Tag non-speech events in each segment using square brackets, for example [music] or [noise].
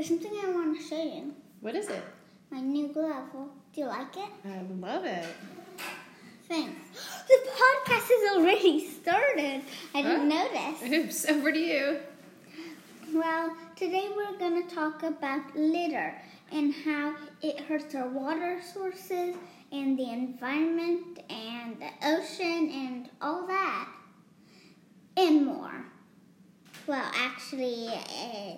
There's something I want to show you. What is it? My new glove. Do you like it? I love it. Thanks. [gasps] The podcast has already started. I didn't notice. Oops, [laughs] over to you. Well, today we're going to talk about litter and how it hurts our water sources and the environment and the ocean and all that. And more. Well, actually, uh,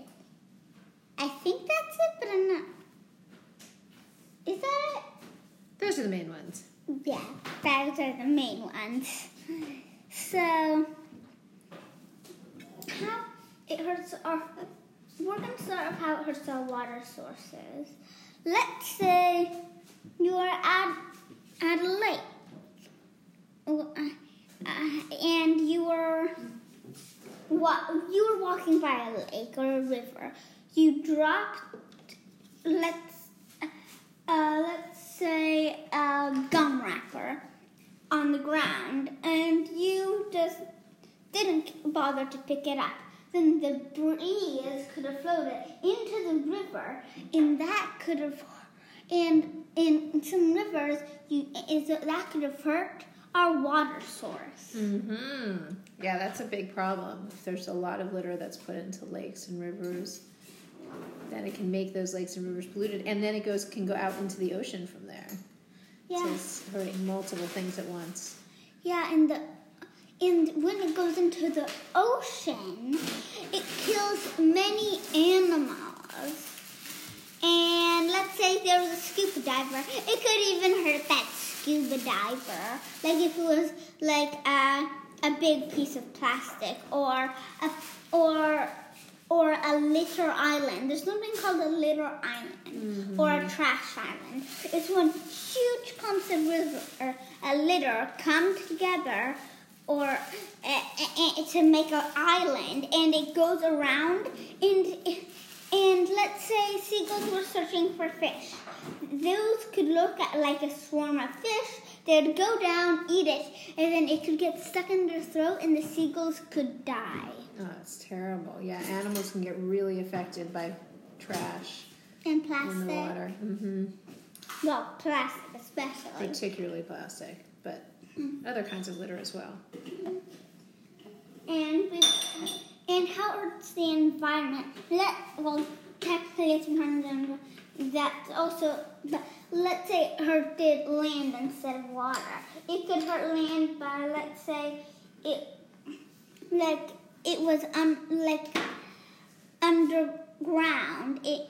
I think that's it, but I'm not. Is that it? Those are the main ones. Yeah, those are the main ones. [laughs] So, how it hurts our. We're going to start with how it hurts our water sources. Let's say you are at, at a lake. Uh, uh, and you are wa- you were walking by a lake or river. You dropped, let's uh, let's say a gum wrapper on the ground, and you just didn't bother to pick it up. Then the breeze could have floated into the river, and that could have, and in some rivers, you is that could have hurt our water source. Mm-hmm. Yeah, that's a big problem. If there's a lot of litter that's put into lakes and rivers, then it can make those lakes and rivers polluted, and then it goes can go out into the ocean from there. Yeah. So it's hurting multiple things at once. Yeah, and the and when it goes into the ocean, it kills many animals. And let's say there was a scuba diver, it could even hurt that scuba diver. Like if it was like a a big piece of plastic or a or or a litter island. There's something called a litter island or a trash island. It's when huge clumps of river, a litter come together or uh, uh, to make an island, and it goes around. And and let's say seagulls were searching for fish. Those could look at like a swarm of fish. They'd go down, eat it, and then it could get stuck in their throat, and the seagulls could die. Oh, it's terrible. Yeah, animals can get really affected by trash And plastic in the water. Mm-hmm. Well, plastic especially. Particularly plastic, but other kinds of litter as well. And we, and how it hurts the environment. Let well, technically it's environment. That's also, but let's say it hurted land instead of water. It could hurt land by let's say it like it was um like underground. It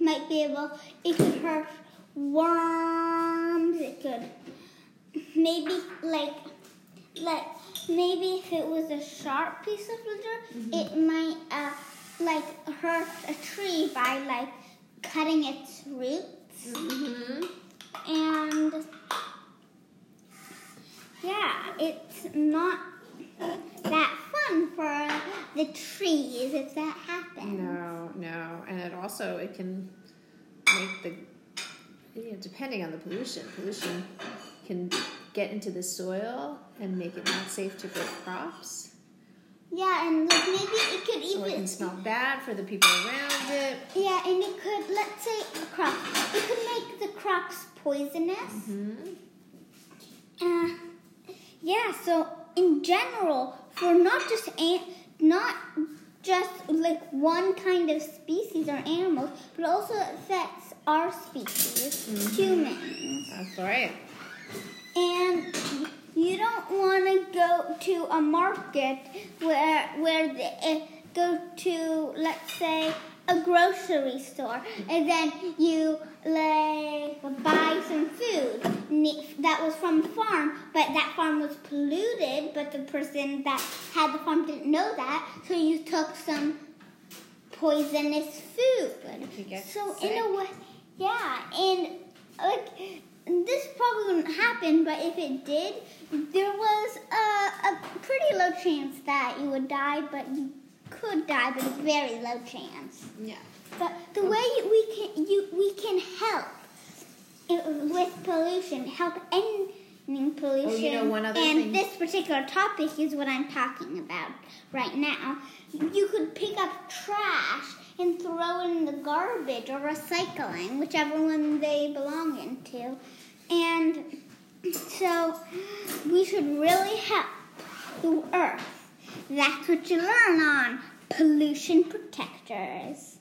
might be able. It could hurt worms. It could maybe like like maybe if it was a sharp piece of litter, it might uh, like hurt a tree by like cutting its roots Mm-hmm. and yeah, it's not that fun for the trees if that happens. No, no, and it also it can make the you know, depending on the pollution, pollution can get into the soil and make it not safe to grow crops. Yeah, and like maybe it could it even can smell bad for the people around it. yeah, and it could let's say crop. It could make the crops poisonous. hmm Uh, yeah, so in general, for not just ant, not just like one kind of species or animals, but also affects our species, humans. That's right. And you don't want to go to a market where where the, uh, go to let's say a grocery store and then you like buy some food that was from a farm but that farm was polluted but the person that had the farm didn't know that so you took some poisonous food so sick. in a way yeah and like this probably wouldn't happen, but if it did, there was a, a pretty low chance that you would die, but you could die, but a very low chance. Yeah. But the way we can you we can help uh, with pollution, help ending pollution, Oh, you know, one other and thing- this particular topic is what I'm talking about right now. You could pick up trash and throw in the garbage or recycling, whichever one they belong into. And so we should really help the earth. That's what you learn on Pollution Protectors.